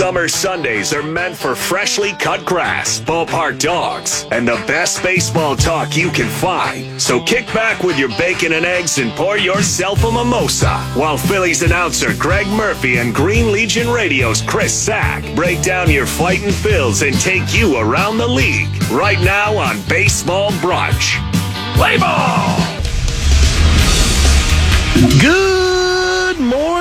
Summer Sundays are meant for freshly cut grass, ballpark dogs, and the best baseball talk you can find. So kick back with your bacon and eggs and pour yourself a mimosa while Phillies announcer Gregg Murphy and Green Legion Radio's Chris Sack break down your fighting Phils and take you around the league. Right now on Baseball Brunch. Play ball! Good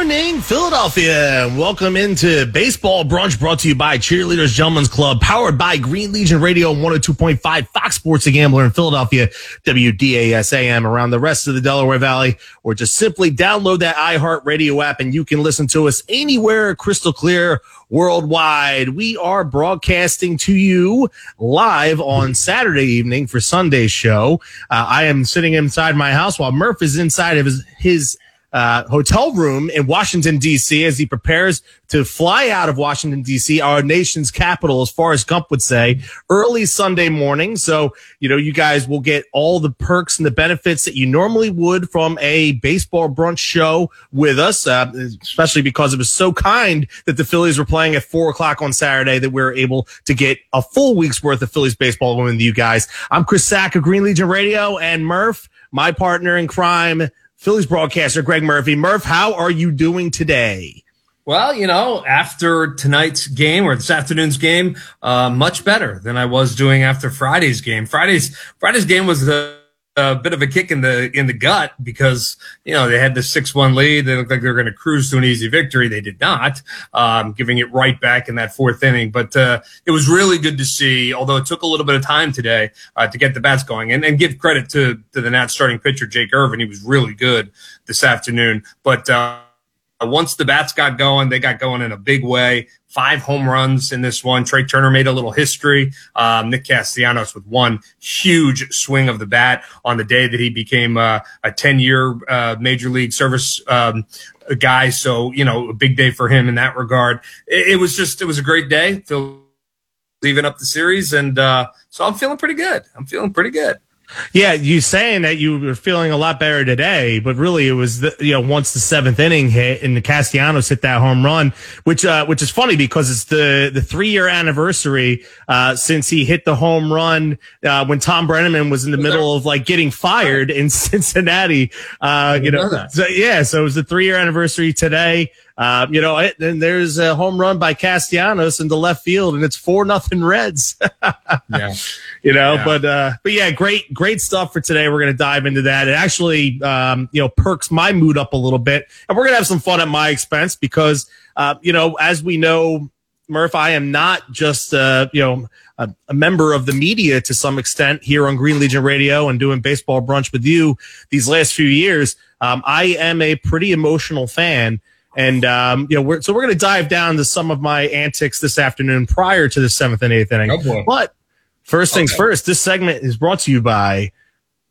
morning, Philadelphia. Welcome into Baseball Brunch brought to you by Cheerleaders Gentlemen's Club, powered by Green Legion Radio 102.5 Fox Sports a Gambler in Philadelphia, WDASAM around the rest of the Delaware Valley, or just simply download that iHeart Radio app and you can listen to us anywhere crystal clear worldwide. We are broadcasting to you live on Saturday evening for Sunday's show. Uh, I am sitting inside my house while Murph is inside of his, his uh, hotel room in Washington, D.C., as he prepares to fly out of Washington, D.C., our nation's capital, as far as Gump would say, early Sunday morning. So, you know, you guys will get all the perks and the benefits that you normally would from a baseball brunch show with us, uh, especially because it was so kind that the Phillies were playing at four o'clock on Saturday that we were able to get a full week's worth of Phillies baseball with you guys. I'm Chris Sack of Green Legion Radio and Murph, my partner in crime, Phillies broadcaster Gregg Murphy. Murph, how are you doing today? Well, you know, after tonight's game or this afternoon's game, uh, much better than I was doing after Friday's game. Friday's Friday's game was the a bit of a kick in the in the gut because you know they had the six one lead. They looked like they were going to cruise to an easy victory. They did not, um, giving it right back in that fourth inning. But uh, it was really good to see. Although it took a little bit of time today uh, to get the bats going, and, and give credit to to the Nats starting pitcher Jake Irvin. He was really good this afternoon. But uh, once the bats got going, they got going in a big way five home runs in this one. Trea Turner made a little history. Um, Nick Castellanos with one huge swing of the bat on the day that he became uh, a 10 year uh, major league service um, guy. So, you know, a big day for him in that regard. It, it was just, it was a great day. Leaving up the series. And uh, so I'm feeling pretty good. I'm feeling pretty good. Yeah, you saying that you were feeling a lot better today, but really it was the, you know once the seventh inning hit and the Castellanos hit that home run, which uh, which is funny because it's the the three year anniversary uh, since he hit the home run uh, when Tom Brennaman was in the middle of like getting fired in Cincinnati. Uh, you know, so, yeah, so it was the three year anniversary today. Uh, you know, it, and there's a home run by Castellanos into left field, and it's four nothing Reds. yeah, you know, yeah. but uh, but yeah, great great stuff for today. We're gonna dive into that. It actually, um, you know, perks my mood up a little bit, and we're gonna have some fun at my expense because, uh, you know, as we know, Murph, I am not just uh, you know a, a, member of the media to some extent here on Green Legion Radio and doing baseball brunch with you these last few years. Um, I am a pretty emotional fan and um, you know, we're, so we're going to dive down to some of my antics this afternoon prior to the seventh and eighth inning. Oh but first things okay. first, this segment is brought to you by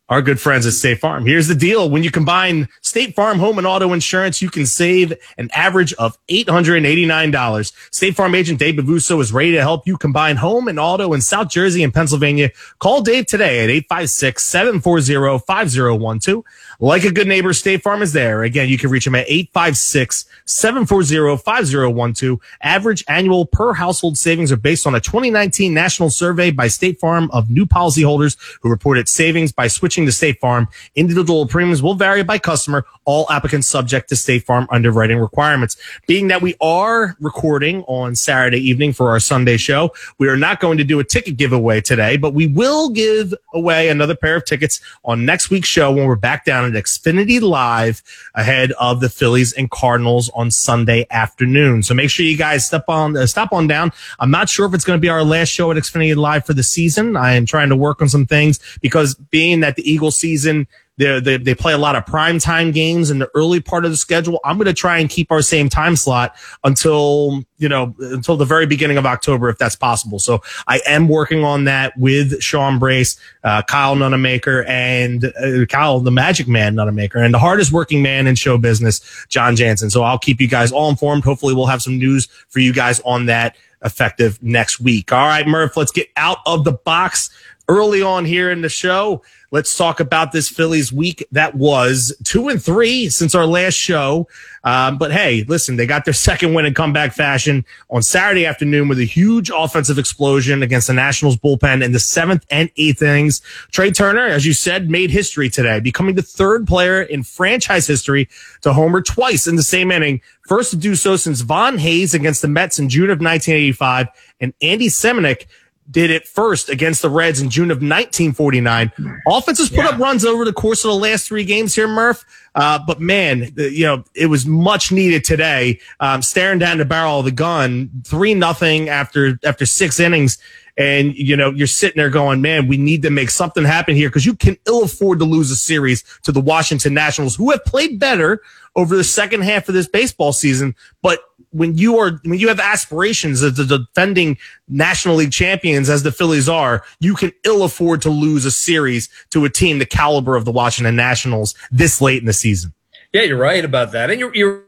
our good friends at State Farm. Here's the deal. When you combine State Farm home and auto insurance, you can save an average of $889. State Farm agent Dave Bavuso is ready to help you combine home and auto in South Jersey and Pennsylvania. Call Dave today at 856-740-5012. Like a good neighbor, State Farm is there. Again, you can reach them at 856-740-5012. Average annual per household savings are based on a 2019 national survey by State Farm of new policyholders who reported savings by switching to State Farm. Individual premiums will vary by customer. All applicants subject to State Farm underwriting requirements. Being that we are recording on Saturday evening for our Sunday show, we are not going to do a ticket giveaway today, but we will give away another pair of tickets on next week's show when we're back down at Xfinity Live ahead of the Phillies and Cardinals on Sunday afternoon. So make sure you guys step on, uh, stop on down. I'm not sure if it's going to be our last show at Xfinity Live for the season. I am trying to work on some things because being that the Eagle season they, they, they play a lot of prime time games in the early part of the schedule. I'm going to try and keep our same time slot until, you know, until the very beginning of October, if that's possible. So I am working on that with Sean Brace, uh, Kyle Nunamaker and uh, Kyle, the magic man Nunamaker and the hardest working man in show business, John Jansen. So I'll keep you guys all informed. Hopefully we'll have some news for you guys on that effective next week. All right, Murph, let's get out of the box early on here in the show. Let's talk about this Phillies week that was two and three since our last show. Um, but hey, listen, they got their second win in comeback fashion on Saturday afternoon with a huge offensive explosion against the Nationals bullpen in the seventh and eighth innings. Trea Turner, as you said, made history today, becoming the third player in franchise history to homer twice in the same inning. First to do so since Von Hayes against the Mets in June of 1985 and Andy Seminick did it first against the Reds in June of 1949. Offenses put yeah. up runs over the course of the last three games here, Murph. Uh, but man, the, you know, it was much needed today. Um, staring down the barrel of the gun, three nothing after, after six innings. And, you know, you're sitting there going, man, we need to make something happen here because you can ill afford to lose a series to the Washington Nationals, who have played better over the second half of this baseball season. But when you are when you have aspirations as the defending National League champions as the Phillies are, you can ill afford to lose a series to a team the caliber of the Washington Nationals this late in the season. Yeah, you're right about that, and you're, you're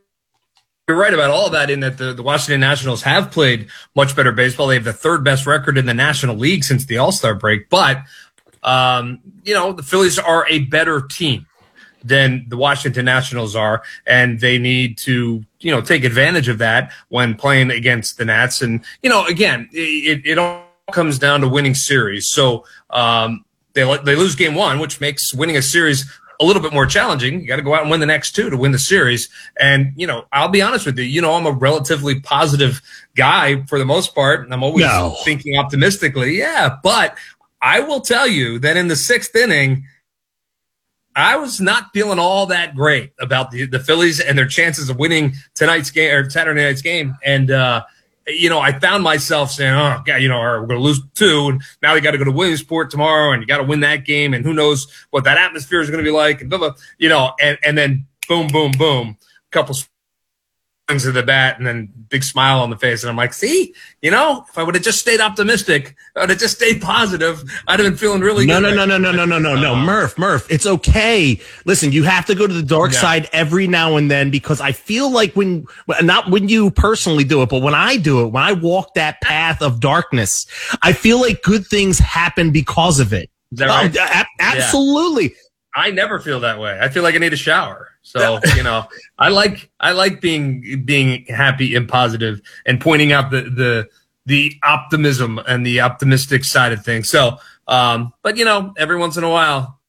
you're right about all that in that the, the Washington Nationals have played much better baseball. They have the third best record in the National League since the All Star break. But, um, you know, the Phillies are a better team than the Washington Nationals are, and they need to, you know, take advantage of that when playing against the Nats. And you know, again, it, it all comes down to winning series. So um, they they lose game one, which makes winning a series a little bit more challenging. You got to go out and win the next two to win the series. And, you know, I'll be honest with you, you know, I'm a relatively positive guy for the most part. And I'm always no. thinking optimistically. Yeah. But I will tell you that in the sixth inning, I was not feeling all that great about the, the Phillies and their chances of winning tonight's game or Saturday night's game. And, uh, you know, I found myself saying, "Oh God, you know, we're going to lose two, and now we got to go to Williamsport tomorrow, and you got to win that game, and who knows what that atmosphere is going to be like, and blah blah." You know, and and then boom, boom, boom, a couple swings of the bat and then big smile on the face. And I'm like, see, you know, if I would have just stayed optimistic, I would have just stayed positive, I'd have been feeling really no, good. No, no, no, no, no, no, no, no, uh, Murph, Murph, it's okay. Listen, you have to go to the dark yeah. side every now and then because I feel like when, not when you personally do it, but when I do it, when I walk that path of darkness, I feel like good things happen because of it. Is that right? Oh, absolutely. Yeah. I never feel that way. I feel like I need a shower. So you know, I like I like being being happy and positive and pointing out the the the optimism and the optimistic side of things. So, um, but you know, every once in a while,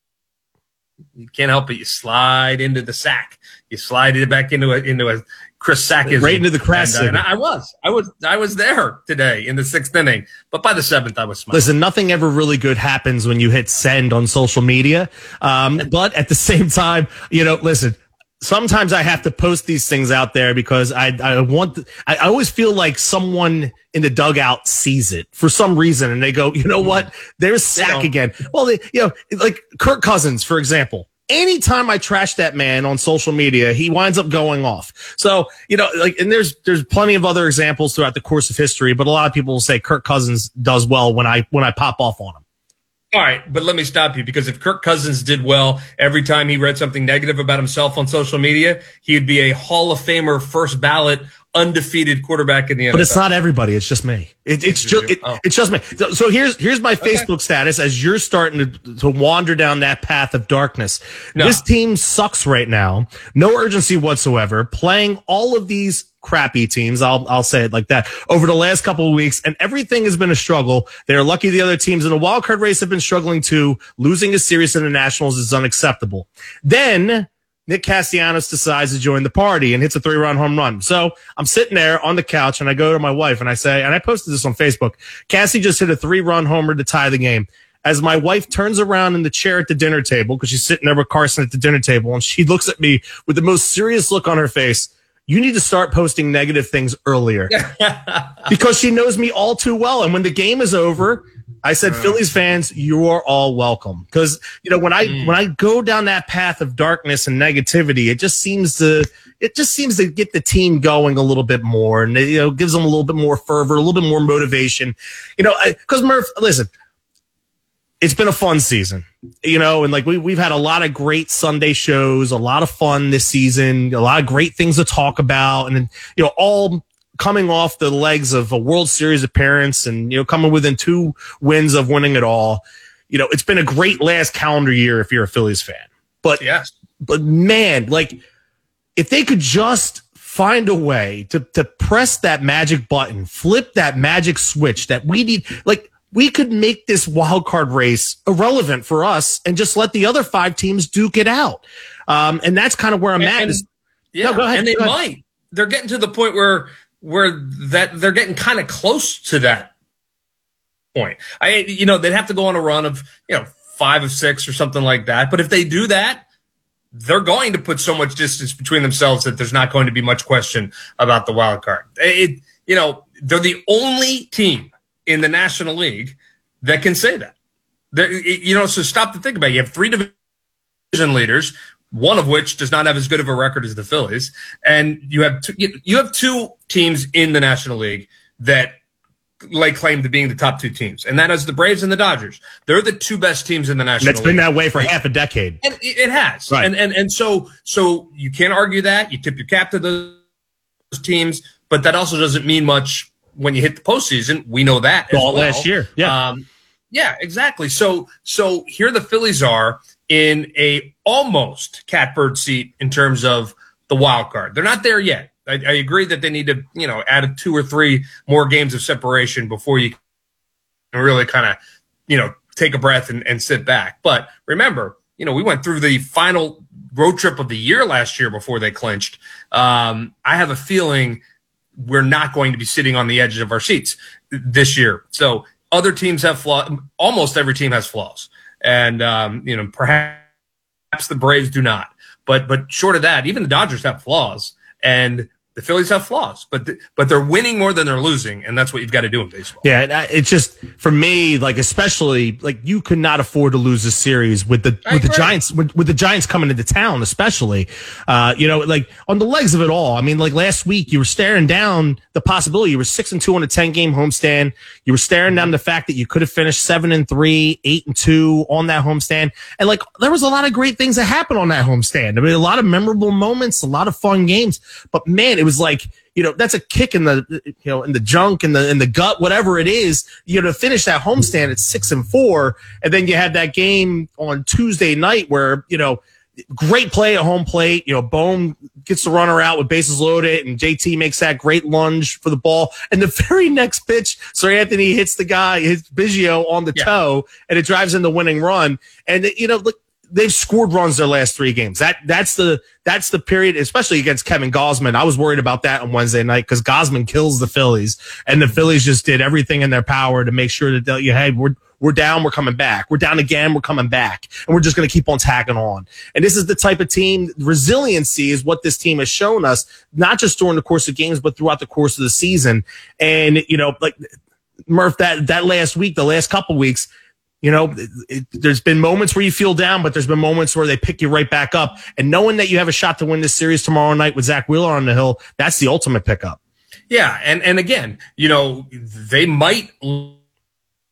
you can't help it. You slide into the sack. You slide it back into a into a Chris Sack is right into the crash. And, uh, and, I was, I was, I was there today in the sixth inning, but by the seventh, I was. Smiling. Listen, nothing ever really good happens when you hit send on social media. Um, but at the same time, you know, listen, sometimes I have to post these things out there because I, I want, I, I always feel like someone in the dugout sees it for some reason and they go, you know what? There's Sack again. Well, they, you know, like Kirk Cousins, for example. Anytime I trash that man on social media, he winds up going off. So, you know, like, and there's, there's plenty of other examples throughout the course of history, but a lot of people will say Kirk Cousins does well when I, when I pop off on him. All right, but let me stop you because if Kirk Cousins did well every time he read something negative about himself on social media, he'd be a Hall of Famer, first ballot, undefeated quarterback in the NFL. But it's not everybody; it's just me. It, it's just it, oh. it's just me. So, so, here's here's my okay. Facebook status as you're starting to, to wander down that path of darkness. No. This team sucks right now. No urgency whatsoever. Playing all of these crappy teams. I'll, I'll say it like that over the last couple of weeks and everything has been a struggle. They're lucky the other teams in the wild card race have been struggling too. Losing a series in the Nationals is unacceptable. Then Nick Castellanos decides to join the party and hits a three run home run. So I'm sitting there on the couch and I go to my wife and I say, and I posted this on Facebook, Cassie just hit a three run homer to tie the game. As my wife turns around in the chair at the dinner table, because she's sitting there with Carson at the dinner table, and she looks at me with the most serious look on her face you need to start posting negative things earlier because she knows me all too well. And when the game is over, I said, Phillies fans, you are all welcome. Cause, you know, when I, mm. when I go down that path of darkness and negativity, it just seems to, it just seems to get the team going a little bit more and, you know, gives them a little bit more fervor, a little bit more motivation, you know, cause Murph, listen, it's been a fun season, you know, and like we, we've had a lot of great Sunday shows, a lot of fun this season, a lot of great things to talk about. And, you know, all coming off the legs of a World Series appearance and, you know, coming within two wins of winning it all. you know, it's been a great last calendar year if you're a Phillies fan. But yes, but man, like if they could just find a way to to press that magic button, flip that magic switch that we need, like we could make this wild card race irrelevant for us and just let the other five teams duke it out. Um, and that's kind of where I'm and, at. yeah, no, ahead, and they might. They're getting to the point where where that they're getting kind of close to that point. I you know they'd have to go on a run of you know five of six or something like that. But if they do that, they're going to put so much distance between themselves that there's not going to be much question about the wild card. It, you know, they're the only team in the National League that can say that. They're, you know, so stop to think about it. You have three division leaders, one of which does not have as good of a record as the Phillies, and you have two, you have two teams in the National League that lay claim to being the top two teams, and that is the Braves and the Dodgers. They're the two best teams in the national. League. It's been that way for half a decade. And it has, right. and and and so so you can't argue that. You tip your cap to those teams, but that also doesn't mean much when you hit the postseason. We know that all well. last year. Yeah, um, yeah, exactly. So so here the Phillies are in a almost catbird seat in terms of the wild card. They're not there yet. I, I, agree that they need to, you know, add two or three more games of separation before you can really kind of, you know, take a breath and, and sit back. But remember, you know, we went through the final road trip of the year last year before they clinched. Um, I have a feeling we're not going to be sitting on the edge of our seats this year. So other teams have flaws. Almost every team has flaws, and um, you know, perhaps the Braves do not. But but short of that, even the Dodgers have flaws and the Phillies have flaws, but th- but they're winning more than they're losing, and that's what you've got to do in baseball. Yeah, it's just for me, like especially like you could not afford to lose this series with the I with agree. the Giants with, with, the Giants coming into town, especially. Uh, you know, like on the legs of it all. I mean, like last week you were staring down the possibility you were six and two on a ten game homestand. You were staring down the fact that you could have finished seven and three, eight and two on that homestand, and like there was a lot of great things that happened on that homestand. I mean, a lot of memorable moments, a lot of fun games, but man it was like you know that's a kick in the you know in the junk in the in the gut whatever it is you know to finish that homestand at six and four and then you had that game on tuesday night where you know great play at home plate you know Bohm gets the runner out with bases loaded and jt makes that great lunge for the ball and the very next pitch Seranthony hits the guy hits biggio on the yeah. toe and it drives in the winning run and you know look they've scored runs their last three games. That that's the that's the period, especially against Kevin Gausman. I was worried about that on Wednesday night because Gausman kills the Phillies, and the Phillies just did everything in their power to make sure that you hey we're we're down, we're coming back. We're down again, we're coming back, and we're just going to keep on tagging on. And this is the type of team resiliency is what this team has shown us, not just during the course of games, but throughout the course of the season. And you know, like Murph, that that last week, the last couple weeks you know, it, it, there's been moments where you feel down, but there's been moments where they pick you right back up. And knowing that you have a shot to win this series tomorrow night with Zack Wheeler on the hill, that's the ultimate pickup. Yeah, and and again, you know, they might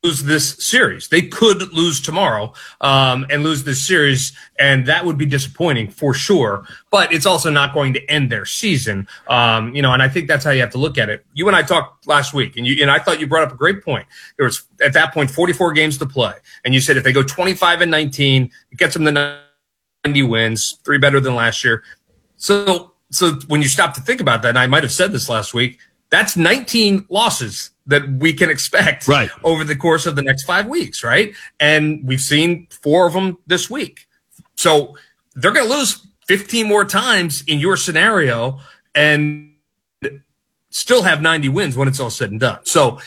lose this series. They could lose tomorrow um, and lose this series, and that would be disappointing for sure. But it's also not going to end their season, um, you know. And I think that's how you have to look at it. You and I talked last week, and you and I thought you brought up a great point. There was at that point 44 games to play, and you said if they go 25 and 19, it gets them the 90 wins, three better than last year. So, so when you stop to think about that, and I might have said this last week, that's 19 losses that we can expect right. over the course of the next five weeks, right? And we've seen four of them this week. So they're going to lose 15 more times in your scenario and still have 90 wins when it's all said and done. So,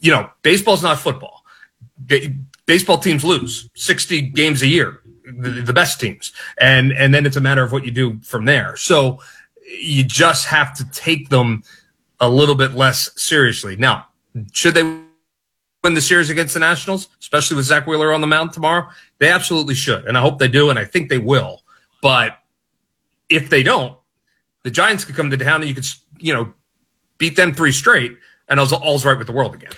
you know, baseball's not football. Baseball teams lose 60 games a year, the, the best teams. And, and then it's a matter of what you do from there. So you just have to take them – a little bit less seriously. Now, should they win the series against the Nationals, especially with Zack Wheeler on the mound tomorrow? They absolutely should. And I hope they do. And I think they will. But if they don't, the Giants could come to town and you could, you know, beat them three straight. And all's, all's right with the world again.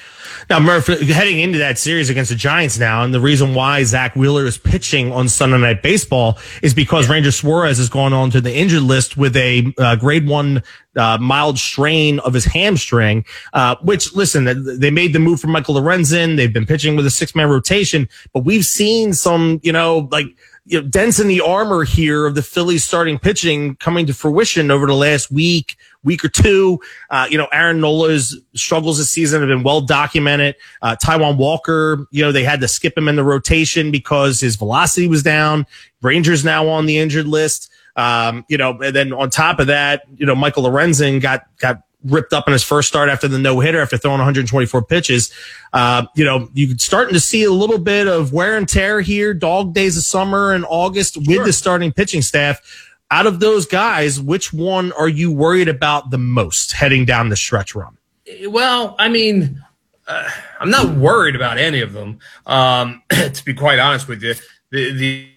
Now, Murph, heading into that series against the Giants now, and the reason why Zack Wheeler is pitching on Sunday Night Baseball is because yeah. Ranger Suarez has gone on to the injured list with a uh, grade one uh, mild strain of his hamstring, uh, which, listen, they made the move for Michael Lorenzen. They've been pitching with a six man rotation, but we've seen some, you know, like, you know, dents in the armor here of the Phillies starting pitching coming to fruition over the last week, week or two. Uh, you know, Aaron Nola's struggles this season have been well documented. Uh, Taijuan Walker, you know, they had to skip him in the rotation because his velocity was down. Rangers now on the injured list. Um, you know, and then on top of that, you know, Michael Lorenzen got, got ripped up in his first start after the no hitter after throwing 124 pitches. Uh, you know, you're starting to see a little bit of wear and tear here, dog days of summer and August with sure. the starting pitching staff. Out of those guys, which one are you worried about the most heading down the stretch run? Well, I mean, uh, I'm not worried about any of them. Um, to be quite honest with you, the, the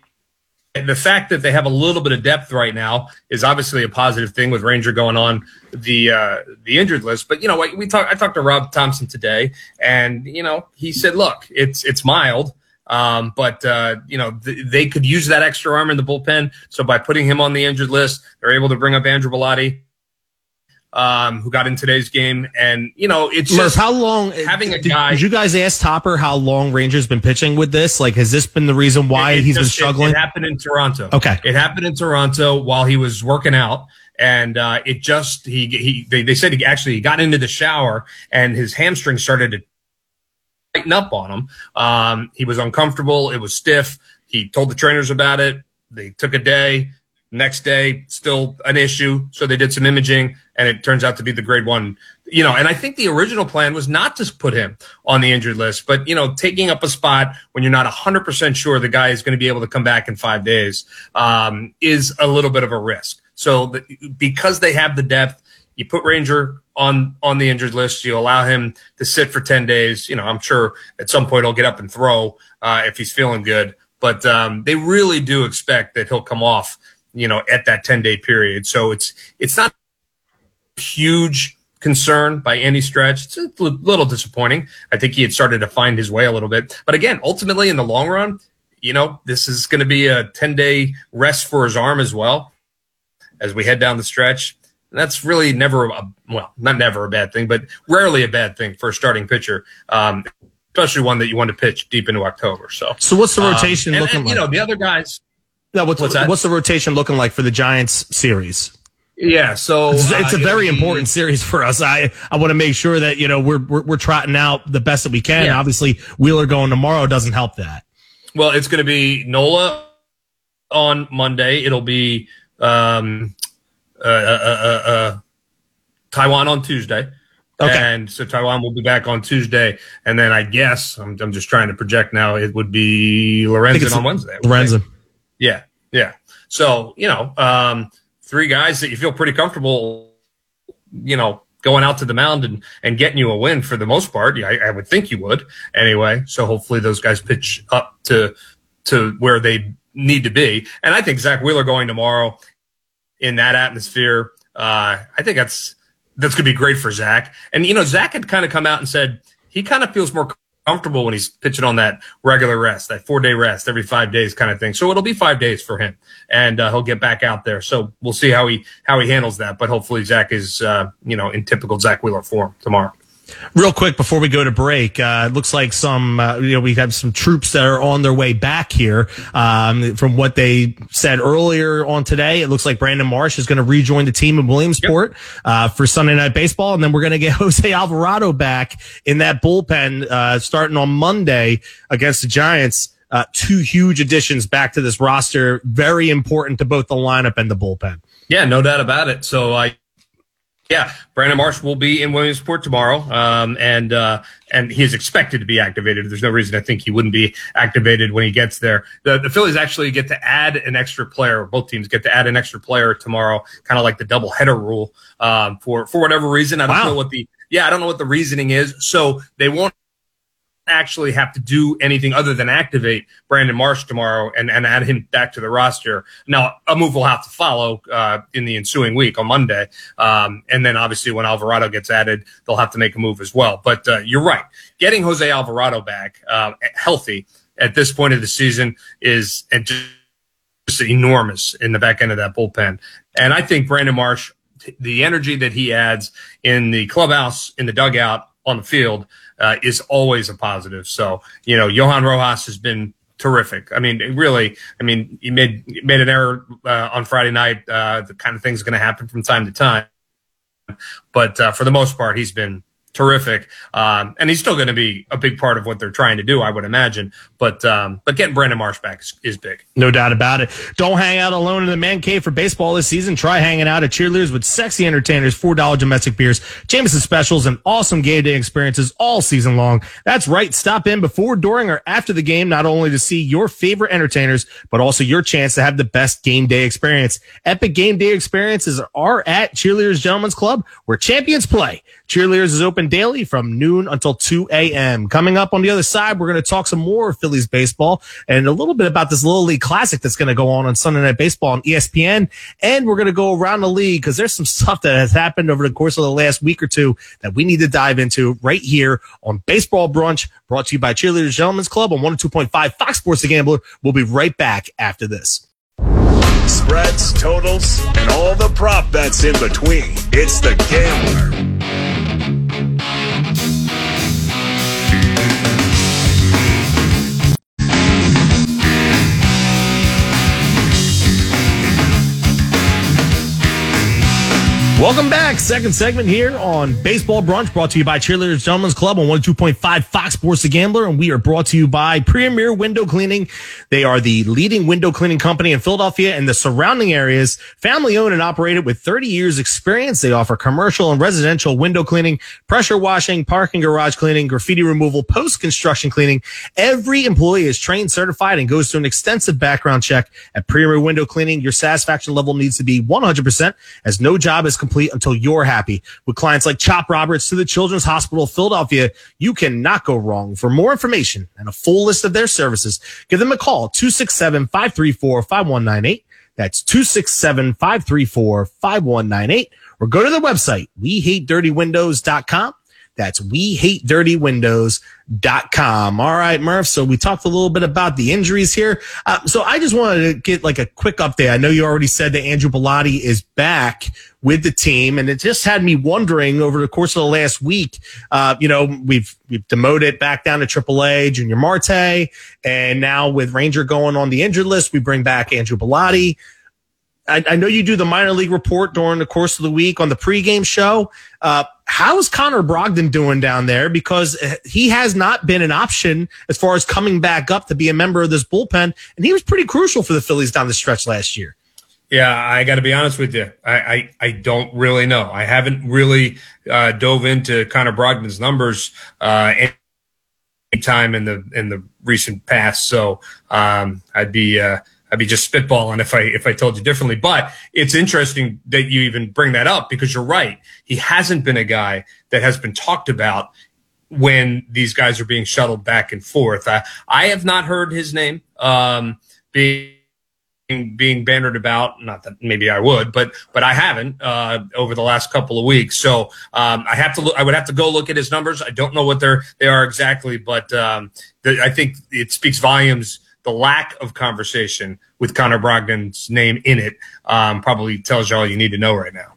the fact that they have a little bit of depth right now is obviously a positive thing with Ranger going on the uh, the injured list. But you know, we talked. I talked to Rob Thomson today, and you know, he said, "Look, it's it's mild." Um, but uh, you know th- they could use that extra arm in the bullpen. So by putting him on the injured list, they're able to bring up Andrew Bellatti, um, who got in today's game. And, you know, it's just how long having a did, guy. Did you guys ask Topper how long Rangers been pitching with this? Like, has this been the reason why it, it he's just, been struggling? It, it, happened in Toronto. Okay. It happened in Toronto while he was working out. And, uh, it just, he, he, they, they said he actually got into the shower and his hamstring started to tighten up on him. Um, he was uncomfortable. It was stiff. He told the trainers about it. They took a day Next day, still an issue. So they did some imaging and it turns out to be the grade one. You know, and I think the original plan was not to put him on the injured list, but, you know, taking up a spot when you're not 100% sure the guy is going to be able to come back in five days um, is a little bit of a risk. So the, because they have the depth, you put Ranger on on the injured list. You allow him to sit for ten days. You know, I'm sure at some point he'll get up and throw uh, if he's feeling good. But um, they really do expect that he'll come off you know, at that 10 day period. So it's, it's not huge concern by any stretch. It's a little disappointing. I think he had started to find his way a little bit. But again, ultimately in the long run, you know, this is going to be a 10 day rest for his arm as well as we head down the stretch. That's really never, a, well, not never a bad thing, but rarely a bad thing for a starting pitcher. Um, especially one that you want to pitch deep into October. So, so what's the rotation um, looking and, like? You know, the other guys, no, what's, what's, what's the rotation looking like for the Giants series? Yeah, so it's, it's uh, a very important series for us. I I want to make sure that you know we're, we're we're trotting out the best that we can. Yeah. Obviously, Wheeler going tomorrow doesn't help that. Well, it's going to be Nola on Monday. It'll be um, uh, uh, uh, uh on Tuesday. Okay. And so Taijuan will be back on Tuesday, and then I guess I'm, I'm just trying to project now. It would be Lorenzen on Wednesday. Lorenzen. Yeah, yeah. So you know, um, three guys that you feel pretty comfortable, you know, going out to the mound and, and getting you a win for the most part. Yeah, I, I would think you would anyway. So hopefully those guys pitch up to to where they need to be. And I think Zack Wheeler going tomorrow in that atmosphere, uh, I think that's that's gonna be great for Zack. And you know, Zack had kind of come out and said he kind of feels more comfortable when he's pitching on that regular rest, that four day rest every five days kind of thing. So it'll be five days for him, and uh, he'll get back out there. So we'll see how he how he handles that. But hopefully Zack is uh, you know in typical Zack Wheeler form tomorrow. Real quick before we go to break, uh, it looks like some, uh, you know, we have some troops that are on their way back here. Um, from what they said earlier on today, it looks like Brandon Marsh is going to rejoin the team in Williamsport, yep. uh, for Sunday night baseball. And then we're going to get Jose Alvarado back in that bullpen, uh, starting on Monday against the Giants. Uh, two huge additions back to this roster. Very important to both the lineup and the bullpen. Yeah, no doubt about it. So I, yeah, Brandon Marsh will be in Williamsport tomorrow, um, and uh, and he is expected to be activated. There's no reason I think he wouldn't be activated when he gets there. The, the Phillies actually get to add an extra player. Both teams get to add an extra player tomorrow, kind of like the double header rule. Um, for for whatever reason, I don't wow. know what the yeah, I don't know what the reasoning is. So they won't actually have to do anything other than activate Brandon Marsh tomorrow and, and add him back to the roster. Now, a move will have to follow uh, in the ensuing week on Monday. Um, and then obviously when Alvarado gets added, they'll have to make a move as well. But uh, you're right. Getting Jose Alvarado back uh, healthy at this point of the season is just enormous in the back end of that bullpen. And I think Brandon Marsh, the energy that he adds in the clubhouse, in the dugout, on the field uh, is always a positive. So, you know, Johan Rojas has been terrific. I mean, really, I mean, he made made an error uh, on Friday night. Uh, the kind of things going to happen from time to time, but uh, for the most part, he's been terrific. Um, and he's still going to be a big part of what they're trying to do, I would imagine. But um, but getting Brandon Marsh back is, is, big. No doubt about it. Don't hang out alone in the man cave for baseball this season. Try hanging out at Cheerleaders with sexy entertainers, $4 domestic beers, Jameson specials, and awesome game day experiences all season long. That's right. Stop in before, during, or after the game, not only to see your favorite entertainers, but also your chance to have the best game day experience. Epic game day experiences are at Cheerleaders Gentlemen's Club where champions play. Cheerleaders is open daily from noon until 2 a.m. Coming up on the other side, we're going to talk some more Phillies baseball and a little bit about this Little League Classic that's going to go on on Sunday Night Baseball on ESPN. And we're going to go around the league because there's some stuff that has happened over the course of the last week or two that we need to dive into right here on Baseball Brunch, brought to you by Cheerleaders Gentlemen's Club on 102.5 Fox Sports The Gambler. We'll be right back after this spreads, totals, and all the prop bets in between. It's the Gambler. Welcome back. Second segment here on Baseball Brunch brought to you by Cheerleaders Gentlemen's Club on 102.5 Fox Sports The Gambler. And we are brought to you by Premier Window Cleaning. They are the leading window cleaning company in Philadelphia and the surrounding areas. Family owned and operated with 30 years experience. They offer commercial and residential window cleaning, pressure washing, parking garage cleaning, graffiti removal, post construction cleaning. Every employee is trained, certified, and goes through an extensive background check at Premier Window Cleaning. Your satisfaction level needs to be 100% as no job is complete complete until you're happy. With clients like Chop Roberts to the Children's Hospital of Philadelphia, you cannot go wrong. For more information and a full list of their services, give them a call 267-534-5198. That's 267-534-5198 or go to the website, wehatedirtywindows.com. That's wehatedirtywindows.com. All right, Murph. So we talked a little bit about the injuries here. Uh, so I just wanted to get like a quick update. I know you already said that Andrew Bellatti is back with the team, and it just had me wondering over the course of the last week. Uh, you know, we've we've demoted back down to AAA Yunior Marte, and now with Ranger going on the injured list, we bring back Andrew Bellatti. I, I, know you do the minor league report during the course of the week on the pregame show. Uh, how's Connor Brogdon doing down there? Because uh, he has not been an option as far as coming back up to be a member of this bullpen, and he was pretty crucial for the Phillies down the stretch last year. Yeah, I got to be honest with you. I, I, I, don't really know. I haven't really uh, dove into Connor Brogdon's numbers uh, any time in the in the recent past. So um, I'd be uh, I'd be just spitballing if I if I told you differently. But it's interesting that you even bring that up because you're right. He hasn't been a guy that has been talked about when these guys are being shuttled back and forth. I, I have not heard his name um, being being bannered about. Not that maybe I would, but but I haven't uh, over the last couple of weeks. So um, I have to look. I would have to go look at his numbers. I don't know what they're they are exactly, but um, the, I think it speaks volumes the lack of conversation with Connor Brogdon's name in it um, probably tells you all you need to know right now.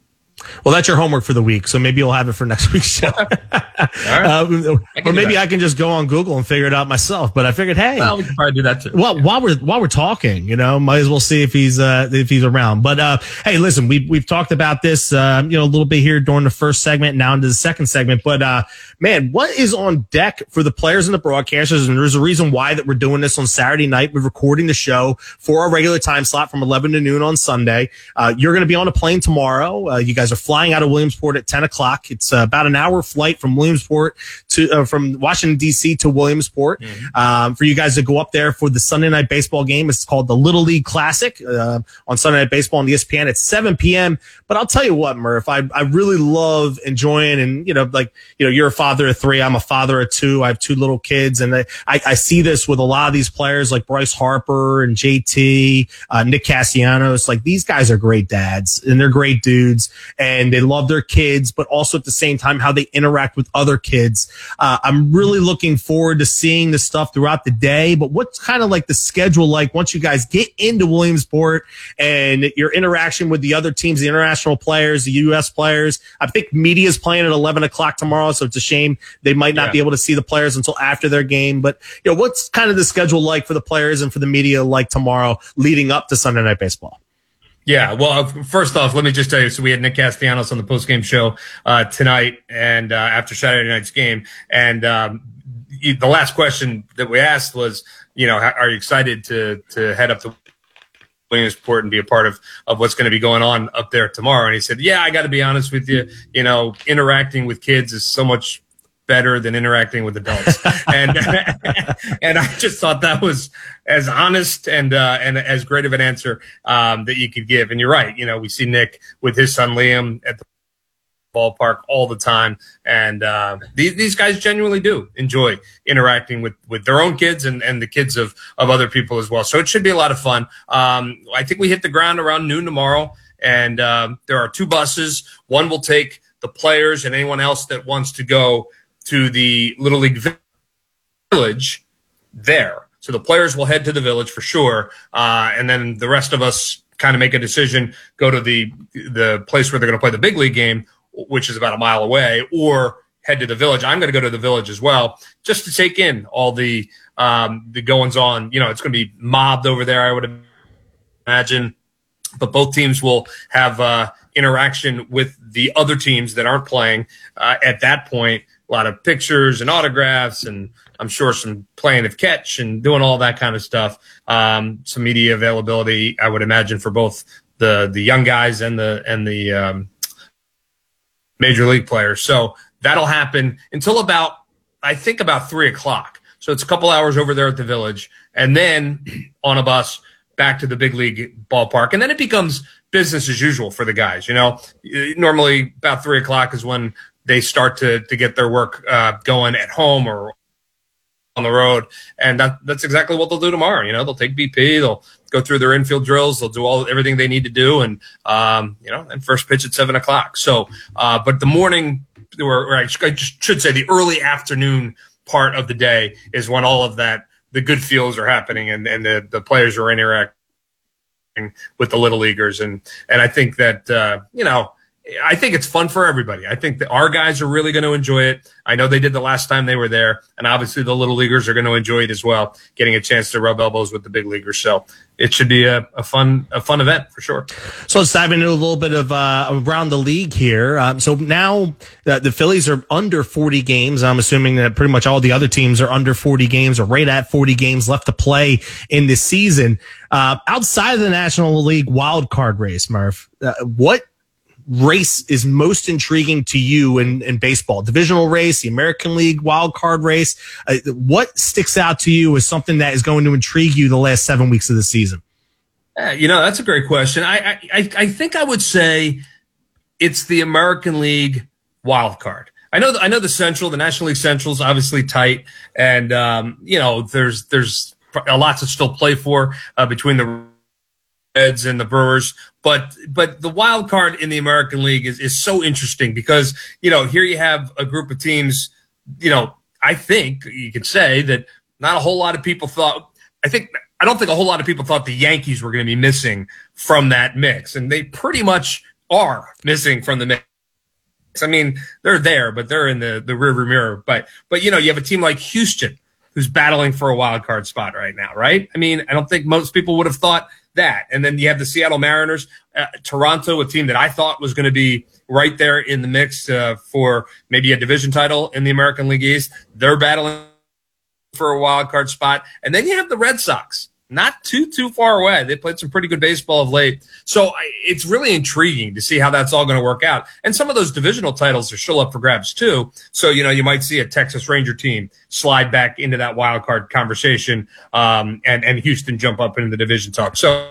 Well, that's your homework for the week, so maybe you'll have it for next week's show. uh, or maybe I can just go on Google and figure it out myself. But I figured, hey, well, we can probably do that too. Well, while we're while we're talking, you know, might as well see if he's uh, if he's around. But uh, hey, listen, we we've talked about this, uh, you know, a little bit here during the first segment, now into the second segment. But uh, man, what is on deck for the players and the broadcasters? And there's a reason why that we're doing this on Saturday night. We're recording the show for our regular time slot from 11 to noon on Sunday. Uh, you're going to be on a plane tomorrow. Uh, you guys are flying out of Williamsport at 10 o'clock. It's uh, about an hour flight from Williamsport to uh, from Washington D.C. to Williamsport. Mm-hmm. Um, for you guys to go up there for the Sunday night baseball game, it's called the Little League Classic uh, on Sunday Night Baseball on ESPN at 7 p.m. But I'll tell you what, Murph, I I really love enjoying and you know like you know you're a father of three, I'm a father of two. I have two little kids, and I I, see this with a lot of these players like Bryce Harper and JT, uh, Nick Castellanos. Like these guys are great dads and they're great dudes and they love their kids, but also at the same time how they interact with other kids. Uh, I'm really looking forward to seeing the stuff throughout the day. But what's kind of like the schedule like once you guys get into Williamsport and your interaction with the other teams, the international players, the U.S. players? I think media is playing at 11 o'clock tomorrow, so it's a shame they might not yeah. be able to see the players until after their game. But you know, what's kind of the schedule like for the players and for the media like tomorrow leading up to Sunday Night Baseball? Yeah, well, uh, first off, let me just tell you. So we had Nick Castellanos on the post game show uh, tonight, and uh, after Saturday night's game, and um, the last question that we asked was, you know, are you excited to to head up to Williamsport and be a part of of what's going to be going on up there tomorrow? And he said, Yeah, I got to be honest with you. You know, interacting with kids is so much better than interacting with adults. and and I just thought that was as honest and uh, and as great of an answer um, that you could give. And you're right. You know, we see Nick with his son Liam at the ballpark all the time, and uh, these these guys genuinely do enjoy interacting with with their own kids and and the kids of of other people as well. So it should be a lot of fun. Um, I think we hit the ground around noon tomorrow, and um, there are two buses. One will take the players and anyone else that wants to go to the Little League Village there. So the players will head to the village for sure, uh, and then the rest of us kind of make a decision, go to the the place where they're going to play the big league game, which is about a mile away, or head to the village. I'm going to go to the village as well, just to take in all the um, the goings on. You know, it's going to be mobbed over there. I would imagine, but both teams will have uh, interaction with the other teams that aren't playing uh, at that point lot of pictures and autographs, and I'm sure some playing of catch and doing all that kind of stuff. Um, some media availability, I would imagine, for both the the young guys and the and the um, major league players. So that'll happen until about I think about three o'clock. So it's a couple hours over there at the village, and then on a bus back to the big league ballpark, and then it becomes business as usual for the guys. You know, normally about three o'clock is when they start to to get their work uh, going at home or on the road, and that, that's exactly what they'll do tomorrow. You know, they'll take BP, they'll go through their infield drills, they'll do all everything they need to do, and um, you know, and first pitch at seven o'clock. So, uh, but the morning, or, or I should say, the early afternoon part of the day is when all of that the good feels are happening and, and the, the players are interacting with the little leaguers and and I think that uh, you know I think it's fun for everybody. I think that our guys are really going to enjoy it. I know they did the last time they were there, and obviously the little leaguers are going to enjoy it as well, getting a chance to rub elbows with the big leaguers. So it should be a, a fun a fun event for sure. So let's dive into a little bit of uh, around the league here. Um, so now uh, the Phillies are under 40 games. I'm assuming that pretty much all the other teams are under 40 games or right at 40 games left to play in this season. Uh, outside of the National League wild card race, Murph, uh, what race is most intriguing to you in, in baseball? Divisional race, the American League wild card race. Uh, what sticks out to you as something that is going to intrigue you the last seven weeks of the season? Uh, you know, that's a great question. I, I, I think I would say it's the American League wild card. I know, I know the Central, the National League Central is obviously tight, and um, you know, there's there's a lot to still play for uh, between the Reds and the Brewers. But but the wild card in the American League is, is so interesting because, you know, here you have a group of teams, you know, I think you could say that not a whole lot of people thought I think I don't think a whole lot of people thought the Yankees were going to be missing from that mix. And they pretty much are missing from the mix. I mean, they're there, but they're in the, the rearview mirror. But but you know, you have a team like Houston who's battling for a wild card spot right now, right? I mean, I don't think most people would have thought that. And then you have the Seattle Mariners, uh, Toronto, a team that I thought was going to be right there in the mix uh, for maybe a division title in the American League East. They're battling for a wild card spot. And then you have the Red Sox not too too far away. They played some pretty good baseball of late, so it's really intriguing to see how that's all going to work out. And some of those divisional titles are still up for grabs too. So you know you might see a Texas Ranger team slide back into that wild card conversation, um, and and Houston jump up into the division talk. So.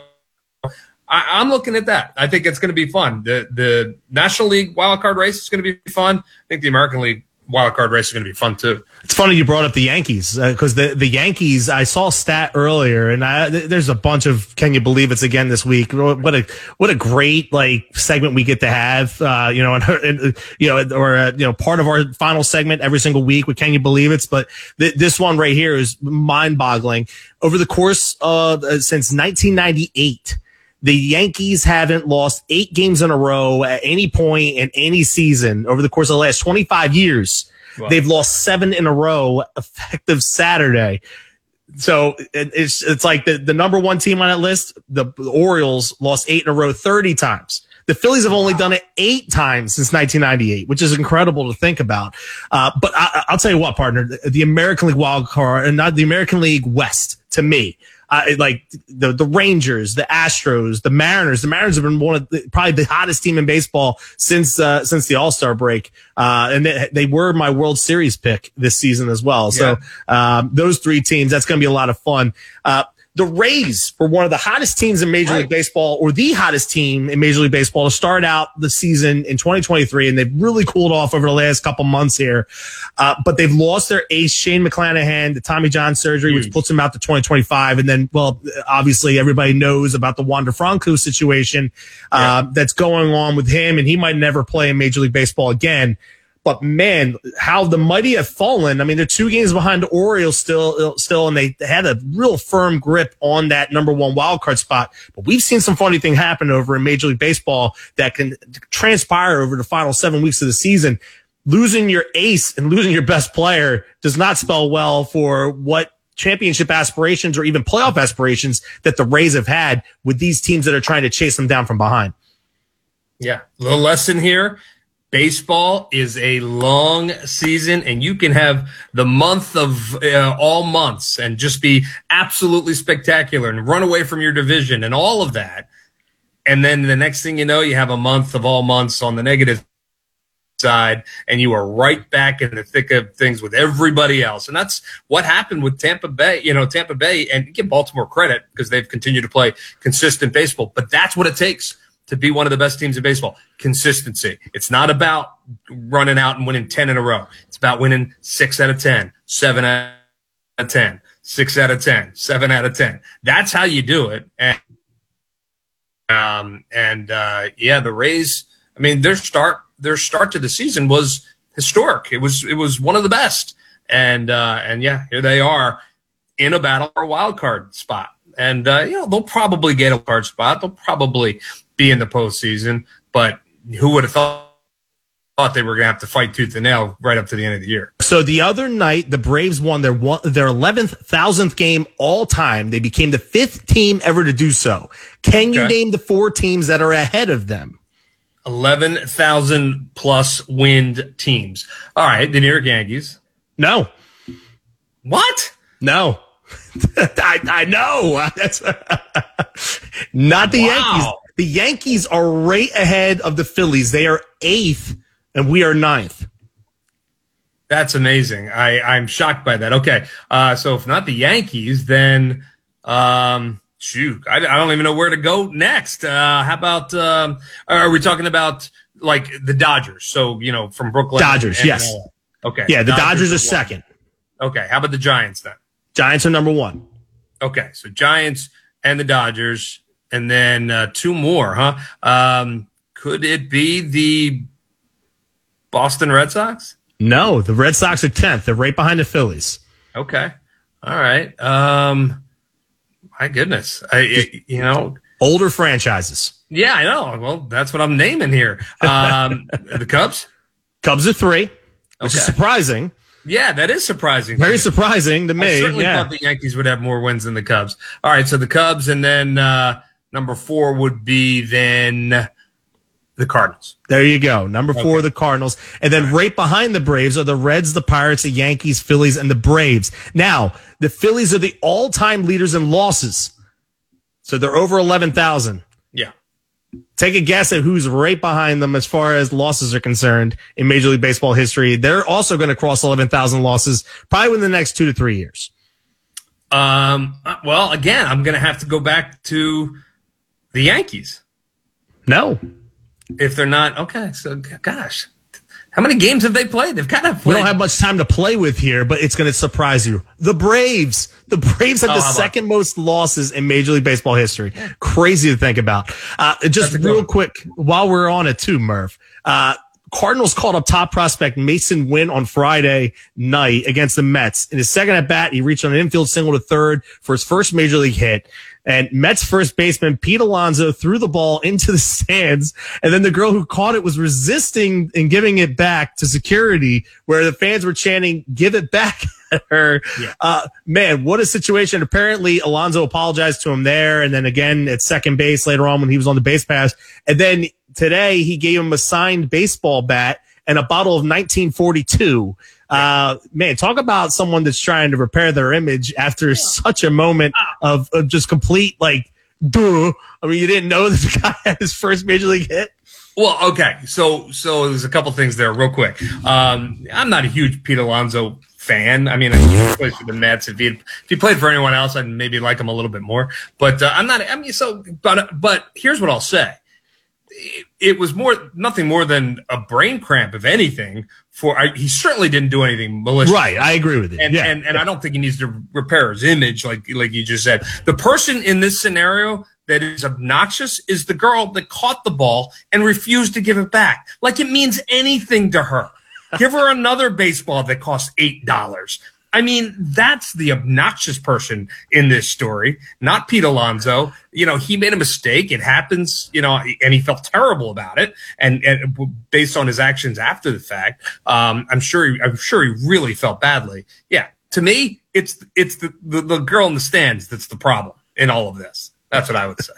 I, am looking at that. I think it's going to be fun. The the National League wild card race is going to be fun. I think the American League wild card race is going to be fun too. It's funny you brought up the Yankees because uh, the the Yankees. I saw stat earlier, and I, there's a bunch of can you believe it's again this week? What a what a great like segment we get to have. Uh, you know, and, and you know, or uh, you know, part of our final segment every single week with Can you believe it's? But th- this one right here is mind boggling. Over the course of uh, since 1998 the Yankees haven't lost eight games in a row at any point in any season over the course of the last 25 years. Wow. They've lost seven in a row effective Saturday. So it's it's like the, the number one team on that list, the, the Orioles lost eight in a row 30 times. The Phillies have only done it eight times since 1998, which is incredible to think about. Uh, but I, will tell you what, partner, the American League wild card and not the American League West to me uh, like the the Rangers, the Astros, the Mariners. The Mariners have been one of the, probably the hottest team in baseball since uh, since the All Star break, uh, and they, they, were my World Series pick this season as well. Yeah. So um, those three teams, that's going to be a lot of fun. The Rays were one of the hottest teams in Major. League Baseball, or the hottest team in Major League Baseball to start out the season in 2023, and they've really cooled off over the last couple months here. Uh, but they've lost their ace, Shane McClanahan, the Tommy John surgery, which puts him out to 2025. And then, well, obviously everybody knows about the Wander Franco situation uh, yeah. that's going on with him, and he might never play in Major League Baseball again. But man, how the mighty have fallen. I mean, they're two games behind the Orioles still, still, and they had a real firm grip on that number one wild card spot. But we've seen some funny thing happen over in Major League Baseball that can transpire over the final seven weeks of the season. Losing your ace and losing your best player does not spell well for what championship aspirations or even playoff aspirations that the Rays have had with these teams that are trying to chase them down from behind. Yeah. Little lesson here baseball is a long season and you can have the month of uh, all months and just be absolutely spectacular and run away from your division and all of that. And then the next thing you know you have a month of all months on the negative side and you are right back in the thick of things with everybody else. And that's what happened with Tampa Bay you know Tampa Bay and give Baltimore credit because they've continued to play consistent baseball but that's what it takes to be one of the best teams in baseball. Consistency. It's not about running out and winning 10 in a row. It's about winning six out of 10, seven out of 10, six out of 10, seven out of 10. That's how you do it. And, um, and, uh, yeah, the Rays, I mean, their start, their start to the season was historic. It was, it was one of the best. And, uh, and yeah, here they are in a battle for a wild card spot. And, uh, you know, they'll probably get a card spot. They'll probably be in the postseason. But who would have thought? thought they were going to have to fight tooth and nail right up to the end of the year. So the other night, the Braves won their one, their eleventh thousandth game all time. They became the fifth team ever to do so. Can okay. you name the four teams that are ahead of them? Eleven thousand plus wind teams. All right, the New York Yankees. No. What? No. I, I know. That's not the wow. Yankees. The Yankees are right ahead of the Phillies. They are eighth, and we are ninth. That's amazing. I, I'm shocked by that. Okay. Uh, so if not the Yankees, then um, shoot, I, I don't even know where to go next. Uh, how about um, are we talking about like the Dodgers? So you know, from Brooklyn. Dodgers, and, yes. okay. Yeah, the Dodgers, Dodgers are second. Okay. How about the Giants then? Giants are number one. Okay, so Giants and the Dodgers and then uh, two more, huh? Um, could it be the Boston Red Sox? No, the Red Sox are 10th. They're right behind the Phillies. Okay. All right. Um, my goodness. I, you know, older franchises. Yeah, I know. Well, that's what I'm naming here. Um, the Cubs? Cubs are three, which okay. is surprising. Yeah, that is surprising. Very surprising to me. I certainly yeah. thought the Yankees would have more wins than the Cubs. All right, so the Cubs, and then uh, Number four would be then The Cardinals. There you go. Number four, okay. the Cardinals. And then right behind the Braves are the Reds, the Pirates, the Yankees, Phillies, and the Braves. Now, the Phillies are the all time leaders in losses. So they're over 11,000. Yeah. Take a guess at who's right behind them as far as losses are concerned in Major League Baseball history. They're also going to cross 11,000 losses probably within the next two to three years. Um, well, again, I'm going to have to go back to the Yankees. No. If they're not, okay. So, gosh, how many games have they played? They've kind of We don't have much time to play with here, but it's going to surprise you. The Braves. The Braves have oh, the second most losses in Major League Baseball history. Crazy to think about. Uh, just real quick, while we're on it too, Murph, uh, Cardinals called up top prospect Masyn Winn on Friday night against the Mets. In his second at bat, he reached on an infield single to third for his first major league hit. And Mets first baseman Pete Alonso threw the ball into the stands. And then the girl who caught it was resisting and giving it back to security where the fans were chanting, give it back at her. Yeah. Uh, man, what a situation. Apparently Alonso apologized to him there. And then again at second base later on when he was on the base pass. And then today he gave him a signed baseball bat and a bottle of 1942. Uh, man, talk about someone that's trying to repair their image after yeah. such a moment of, of, just complete like, duh. I mean, you didn't know this guy had his first major league hit. Well, okay. So, so there's a couple things there real quick. Um, I'm not a huge Pete Alonso fan. I mean, he plays for the Mets. If he if he played for anyone else, I'd maybe like him a little bit more. But uh, I'm not. I mean, so but but here's what I'll say it, was more nothing more than a brain cramp, if anything. For I, he certainly didn't do anything malicious. Right, I agree with you. And, yeah. and and I don't think he needs to repair his image, like like you just said. The person in this scenario that is obnoxious is the girl that caught the ball and refused to give it back, like it means anything to her. Give her another baseball that costs eight dollars. I mean, that's the obnoxious person in this story, not Pete Alonso. You know, he made a mistake. It happens, you know, and he felt terrible about it. And, and based on his actions after the fact, um, I'm sure, he, I'm sure he really felt badly. Yeah. To me, it's, it's the, the, the girl in the stands that's the problem in all of this. That's what I would say.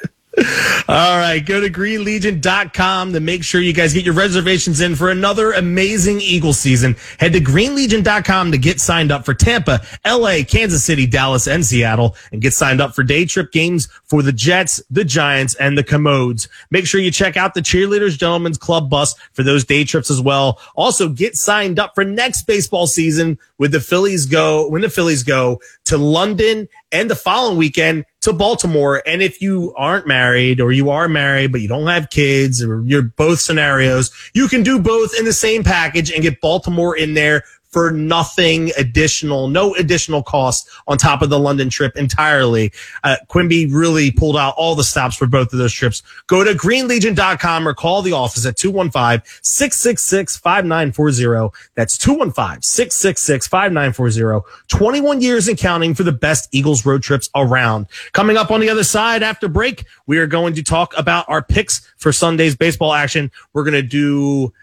All right. Go to greenlegion.com to make sure you guys get your reservations in for another amazing Eagle season. Head to greenlegion.com to get signed up for Tampa, LA, Kansas City, Dallas, and Seattle, and get signed up for day trip games for the Jets, the Giants, and the Commodes. Make sure you check out the Cheerleaders Gentlemen's Club bus for those day trips as well. Also, get signed up for next baseball season with the Phillies go, when the Phillies go to London and the following weekend to Baltimore. And if you aren't married or you are married, but you don't have kids or you're both scenarios, you can do both in the same package and get Baltimore in there for nothing additional, no additional cost on top of the London trip entirely. Uh, Quimby really pulled out all the stops for both of those trips. Go to greenlegion.com or call the office at 215-666-5940. That's 215-666-5940. 21 years and counting for the best Eagles road trips around. Coming up on the other side after break, we are going to talk about our picks for Sunday's baseball action. We're going to do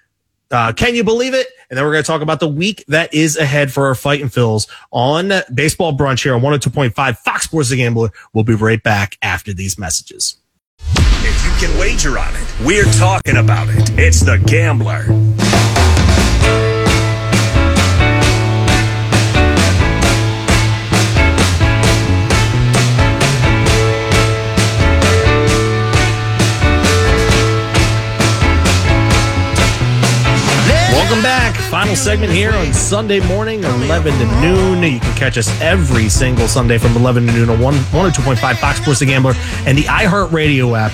uh, can you believe it? And then we're going to talk about the week that is ahead for our fight and Phils on baseball brunch here on 102.5 Fox Sports The Gambler. We'll be right back after these messages. If you can wager on it, we're talking about it. It's the Gambler. Final segment here on Sunday morning, 11 to noon. You can catch us every single Sunday from 11 to noon on 102.5 Fox Sports The Gambler and the iHeartRadio app.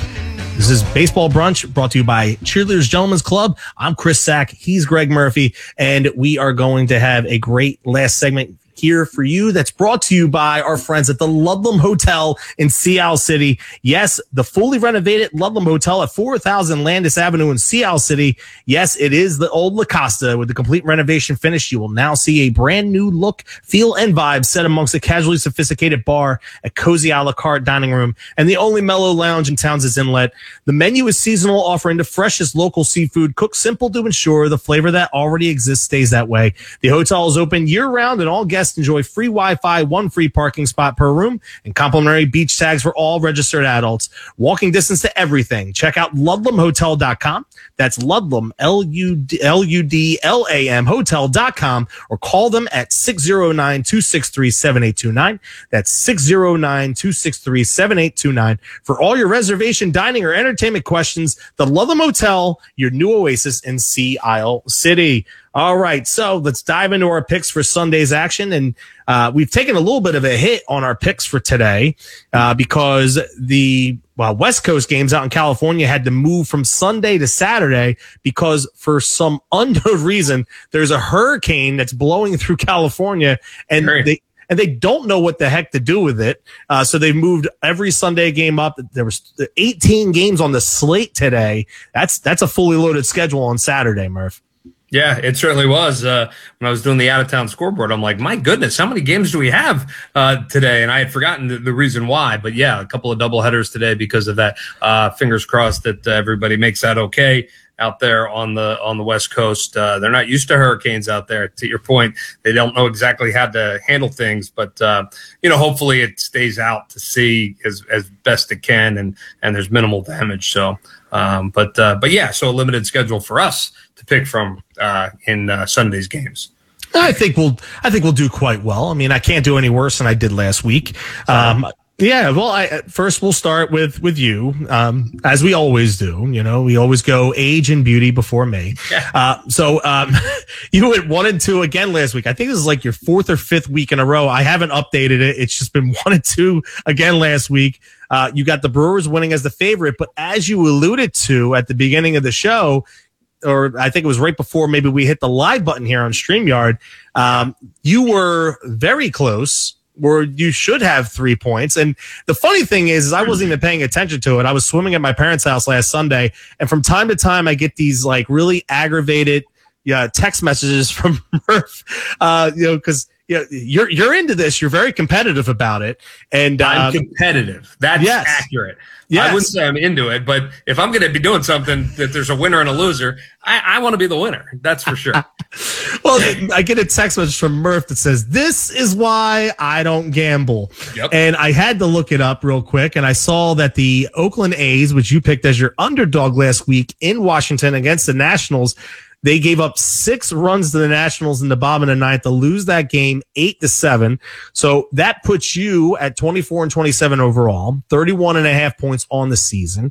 This is Baseball Brunch brought to you by Cheerleaders Gentlemen's Club. I'm Chris Sack. He's Gregg Murphy. And we are going to have a great last segment here for you that's brought to you by our friends at the Ludlam Hotel in Sea Isle City. Yes, the fully renovated Ludlam Hotel at 4000 Landis Avenue in Sea Isle City. Yes, it is the old La Costa with the complete renovation finish. You will now see a brand new look, feel, and vibe set amongst a casually sophisticated bar, a cozy a la carte dining room, and the only mellow lounge in Townsend's Inlet. The menu is seasonal, offering the freshest local seafood cooked simple to ensure the flavor that already exists stays that way. The hotel is open year round and all guests guests enjoy free Wi-Fi, one free parking spot per room, and complimentary beach tags for all registered adults. Walking distance to everything. Check out ludlamhotel.com. That's Ludlam, L-U-D-L-A-M hotel.com or call them at 609-263-7829. That's 609-263-7829 for all your reservation, dining, or entertainment questions. The Ludlam Hotel, your new oasis in Sea Isle City. All right, so let's dive into our picks for Sunday's action, and uh, we've taken a little bit of a hit on our picks for today uh, because the well West Coast games out in California had to move from Sunday to Saturday because for some unknown reason there's a hurricane that's blowing through California, and Great. they and they don't know what the heck to do with it. Uh, so they moved every Sunday game up. There was 18 games on the slate today. That's that's a fully loaded schedule on Saturday, Murph. Yeah, it certainly was. Uh, when I was doing the out of town scoreboard, I'm like, my goodness, how many games do we have uh, today? And I had forgotten the, the reason why. But yeah, a couple of double headers today because of that. Uh, fingers crossed that uh, everybody makes that okay out there on the on the west coast. Uh, they're not used to hurricanes out there. To your point, they don't know exactly how to handle things. But uh, you know, hopefully it stays out to sea as as best it can, and and there's minimal damage. So, um, but but yeah, so a limited schedule for us to pick from uh, in uh, Sunday's games. I think we'll I think we'll do quite well. I mean, I can't do any worse than I did last week. Um, yeah, well, I, first we'll start with with you, um, as we always do. You know, we always go age and beauty before me. Uh, so um, you went one and two again last week. I think this is like your fourth or fifth week in a row. I haven't updated it. It's just been one and two again last week. Uh, you got the Brewers winning as the favorite, but as you alluded to at the beginning of the show, or I think it was right before maybe we hit the live button here on StreamYard, um, you were very close where you should have three points. And the funny thing is, is I wasn't even paying attention to it. I was swimming at my parents' house last Sunday, and from time to time I get these like really aggravated yeah, text messages from Murph, uh, you know, because you know, you're you're into this. You're very competitive about it, and I'm um, competitive. That's yes. accurate. Yes. I wouldn't say I'm into it, but if I'm going to be doing something that there's a winner and a loser, I, I want to be the winner. That's for sure. well, I get a text message from Murph that says, This is why I don't gamble. Yep. And I had to look it up real quick. And I saw that the Oakland A's, which you picked as your underdog last week in Washington against the Nationals, they gave up six runs to the Nationals in the bottom of the ninth to lose that game eight to seven. So that puts you at 24 and 27 overall, 31 and a half points on the season.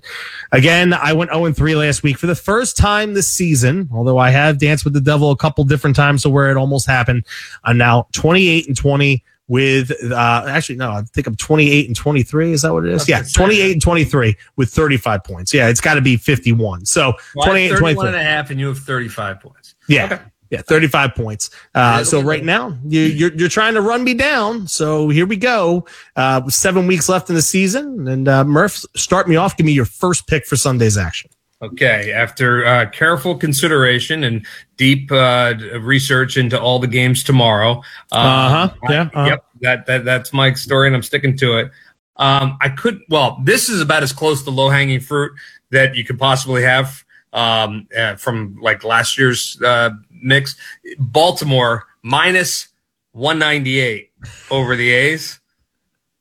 Again, I went 0 and 3 last week for the first time this season, although I have danced with the devil a couple different times to where it almost happened. I'm now 28 and 20 with uh actually no i think i'm 28 and 23 is that what it is? Yeah 28 and 23 with 35 points. Yeah it's got to be 51 so Well, 28 and 23 and a half, and you have 35 points. yeah. Okay. yeah 35 points. Uh so right now you you're, you're trying to run me down. So here we go. Uh seven weeks left in the season and uh murph start me off. Give me your first pick for sunday's action Okay, after uh, careful consideration and deep uh, research into all the games tomorrow, uh, Uh-huh, yeah, uh-huh. yep, that, that that's Mike's story, and I'm sticking to it. Um, I could, well, this is about as close to low hanging fruit that you could possibly have um, uh, from like last year's uh, mix. Baltimore minus 198 over the A's.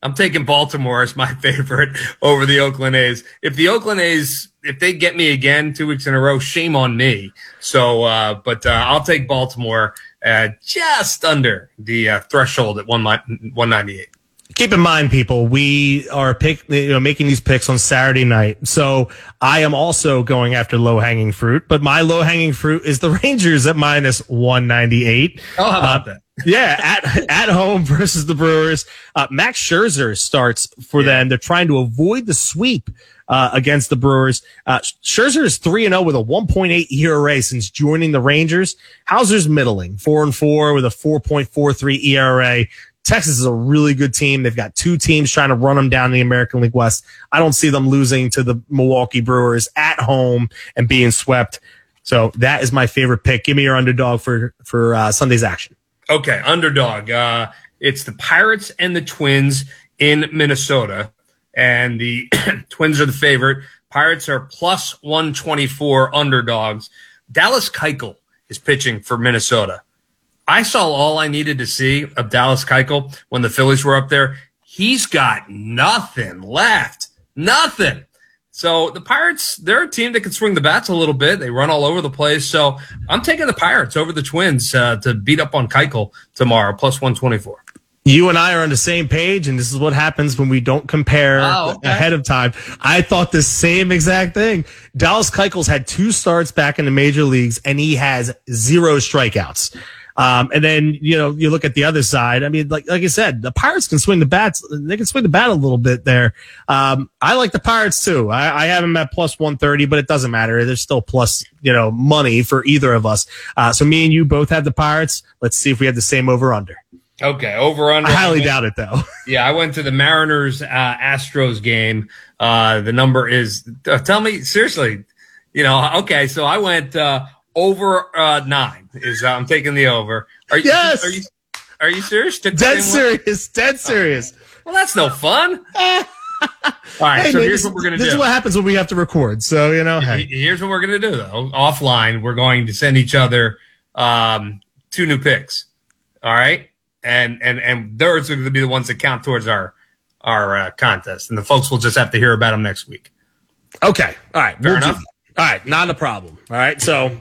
I'm taking Baltimore as my favorite over the Oakland A's. If the Oakland A's, if they get me again two weeks in a row, shame on me. So, uh, but uh, I'll take Baltimore uh, just under the uh, threshold at one 198. keep in mind, people, we are pick, you know, making these picks on Saturday night. So I am also going after low hanging fruit, but my low hanging fruit is the Rangers at minus 198. Oh, how about Uh, that? Yeah, at at home versus the Brewers. Uh, Max Scherzer starts for Yeah. them. They're trying to avoid the sweep uh, against the Brewers. Uh, Scherzer is three and zero with a 1.8 ERA since joining the Rangers. Houser's middling, four and four with a 4.43 ERA. Texas is a really good team. They've got two teams trying to run them down in the American League West. I don't see them losing to the Milwaukee Brewers at home and being swept. So that is my favorite pick. Give me your underdog for for uh, Sunday's action. Okay, underdog. Uh, it's the Pirates and the Twins in Minnesota, and the Twins are the favorite. Pirates are plus 124 underdogs. Dallas Keuchel is pitching for Minnesota. I saw all I needed to see of Dallas Keuchel when the Phillies were up there. He's got nothing left. Nothing. So the Pirates, they're a team that can swing the bats a little bit. They run all over the place. So I'm taking the Pirates over the Twins uh, to beat up on Keuchel tomorrow, plus 124. You and I are on the same page, and this is what happens when we don't compare oh, okay. ahead of time. I thought the same exact thing. Dallas Keuchel's had two starts back in the major leagues, and he has zero strikeouts. Um, and then, you know, you look at the other side. I mean, like, like I said, the Pirates can swing the bats. They can swing the bat a little bit there. Um, I like the Pirates too. I, I have them at plus 130, but it doesn't matter. There's still plus, you know, money for either of us. Uh, so me and you both have the Pirates. Let's see if we have the same over under. Okay, over under. I highly doubt it though. Yeah, I went to the Mariners uh, Astros game. Uh, the number is. Uh, tell me seriously. You know, okay, so I went uh, over uh, nine. Is uh, I'm taking the over. Are you? Yes. Are you? Are you serious? Dead serious. Dead serious. Well, that's no fun. All right, hey, so here's this, what we're gonna this do. This is what happens when we have to record. So you know, hey. here's what we're gonna do though. Offline, we're going to send each other um, two new picks. All right and and and those are going to be the ones that count towards our our uh, contest, and the folks will just have to hear about them next week. Okay, all right, fair we'll enough. All right, not a problem. All right, so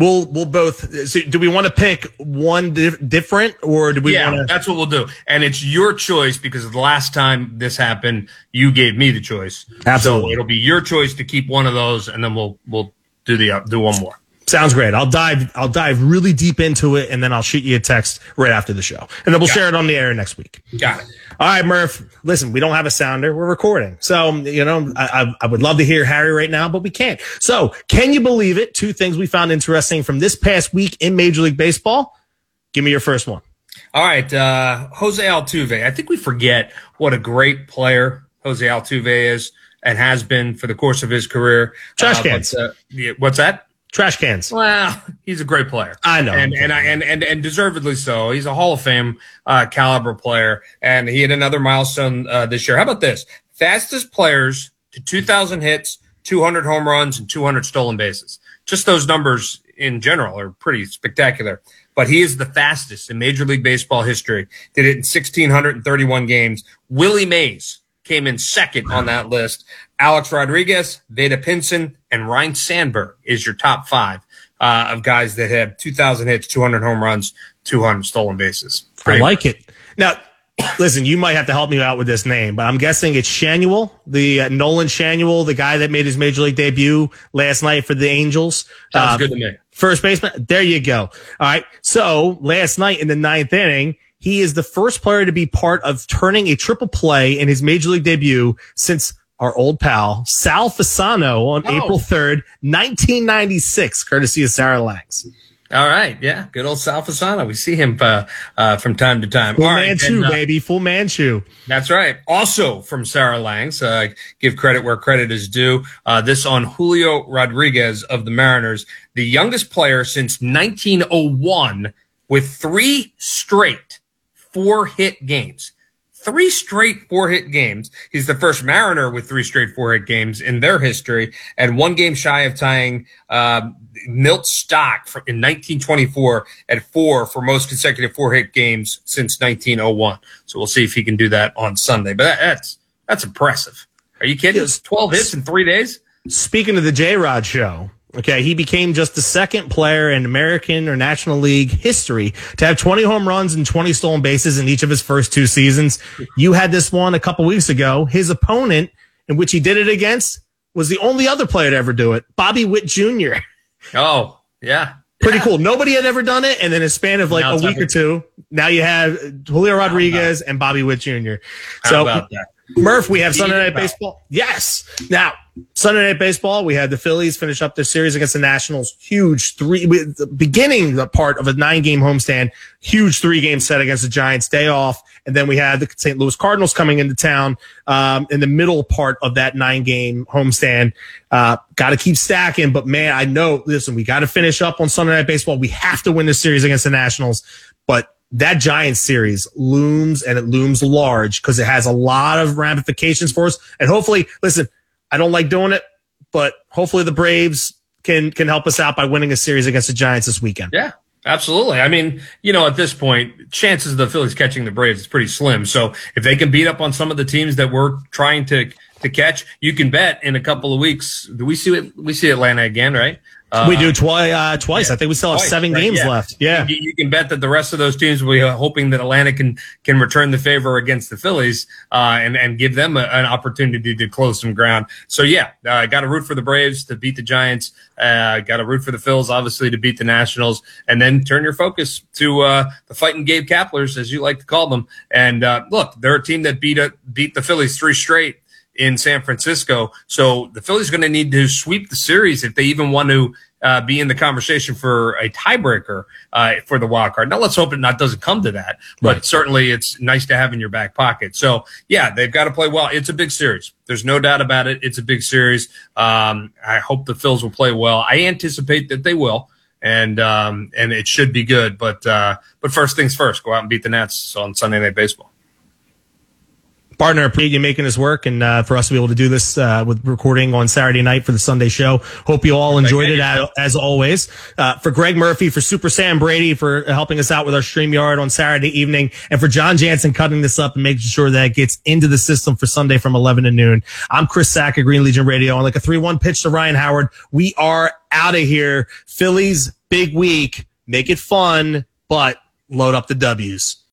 we'll we'll both. So do we want to pick one dif- different, or do we? Yeah, wanna... that's what we'll do, and it's your choice because the last time this happened, you gave me the choice. Absolutely, so it'll be your choice to keep one of those, and then we'll we'll do the uh, do one more. Sounds great. I'll dive. I'll dive really deep into it, and then I'll shoot you a text right after the show, and then we'll Got share it. it on the air next week. Got it. All right, Murph. Listen, we don't have a sounder. We're recording, so you know I, I would love to hear Harry right now, but we can't. So, can you believe it? Two things we found interesting from this past week in Major League Baseball. Give me your first one. All right, uh, Jose Altuve. I think we forget what a great player Jose Altuve is and has been for the course of his career. Trash uh, cans. Uh, what's that? Trash cans. Well, he's a great player. I know, and and and and, and deservedly so. He's a Hall of Fame uh, caliber player, and he had another milestone uh, this year. How about this? Fastest players to 2,000 hits, 200 home runs, and 200 stolen bases. Just those numbers in general are pretty spectacular. But he is the fastest in Major League Baseball history. Did it in 1,631 games. Willie Mays came in second on that list. Alex Rodriguez, Vada Pinson, and Ryne Sandberg is your top five uh, of guys that have 2,000 hits, 200 home runs, 200 stolen bases. I like it. Now, listen, you might have to help me out with this name, but I'm guessing it's Schanuel, the uh, Nolan Schanuel, the guy that made his major league debut last night for the Angels. Sounds uh, good to me. First baseman. There you go. All right. So last night in the ninth inning, he is the first player to be part of turning a triple play in his major league debut since our old pal Sal Fasano on oh. April 3rd, 1996, courtesy of Sarah Langs. All right. Yeah. Good old Sal Fasano. We see him uh, uh, from time to time. Full All Manchu, right, uh, baby. Full Manchu. That's right. Also from Sarah Langs, uh, give credit where credit is due. Uh, this on Julio Rodriguez of the Mariners, the youngest player since 1901 with three straight four hit games three straight four hit games. He's the first Mariner with three straight four hit games in their history, and one game shy of tying uh, Milt Stock in 1924 at four for most consecutive four hit games since 1901. So we'll see if he can do that on Sunday. But that's that's impressive. Are you kidding? 12 hits in three days. Speaking of the J Rod show, Okay, he became just the second player in American or National League history to have 20 home runs and 20 stolen bases in each of his first two seasons. You had this one a couple weeks ago. His opponent, in which he did it against, was the only other player to ever do it, Bobby Witt Jr. Oh, yeah. Pretty yeah. cool. Nobody had ever done it. And then a span of like now a week or two, now you have Julio Rodriguez and Bobby Witt Jr. So, Murph, we have Sunday Night Baseball. Yes. Now, Sunday Night Baseball, we had the Phillies finish up their series against the Nationals. Huge three, the beginning the part of a nine game homestand, huge three game set against the Giants, day off. And then we had the St. Louis Cardinals coming into town um, in the middle part of that nine game homestand. Uh, got to keep stacking. But man, I know, listen, we got to finish up on Sunday Night Baseball. We have to win this series against the Nationals. That Giants series looms and it looms large because it has a lot of ramifications for us. And hopefully, listen, I don't like doing it, but hopefully the Braves can can help us out by winning a series against the Giants this weekend. Yeah. Absolutely. I mean, you know, at this point, chances of the Phillies catching the Braves is pretty slim. So if they can beat up on some of the teams that we're trying to to catch, you can bet in a couple of weeks. Do we see it? We see Atlanta again, right? Uh, we do twi- uh, twice. Yeah, I think we still have twice, seven right? games yeah. left. Yeah, you, you, can bet that the rest of those teams will be hoping that Atlanta can can return the favor against the Phillies uh, and and give them a, an opportunity to close some ground. So yeah, uh, got to root for the Braves to beat the Giants. Uh, got to root for the Phils, obviously, to beat the Nationals, and then turn your focus to uh, the fighting Gabe Kaplers, as you like to call them. And look, they're a team that beat a, beat the Phillies three straight in San Francisco. So the Phillies are going to need to sweep the series if they even want to uh, be in the conversation for a tiebreaker uh, for the wild card. Now let's hope it not doesn't come to that, but right. certainly it's nice to have in your back pocket. So yeah, they've got to play well. It's a big series. There's no doubt about it. It's a big series. Um, I hope the Phils will play well. I anticipate that they will. And um, and it should be good, but uh, but first things first, go out and beat the Nats on Sunday Night Baseball partner, appreciate you making this work and uh, for us to be able to do this uh, with recording on Saturday night for the Sunday show. Hope you all enjoyed it as, as always. Uh, for Gregg Murphy, for Super Sam Brady, for helping us out with our StreamYard on Saturday evening, and for John Jansen cutting this up and making sure that it gets into the system for Sunday from 11 to noon. I'm Chris Sack of Green Legion Radio on like a 3-1 pitch to Ryan Howard. We are out of here. Phillies, big week. Make it fun, but load up the W's.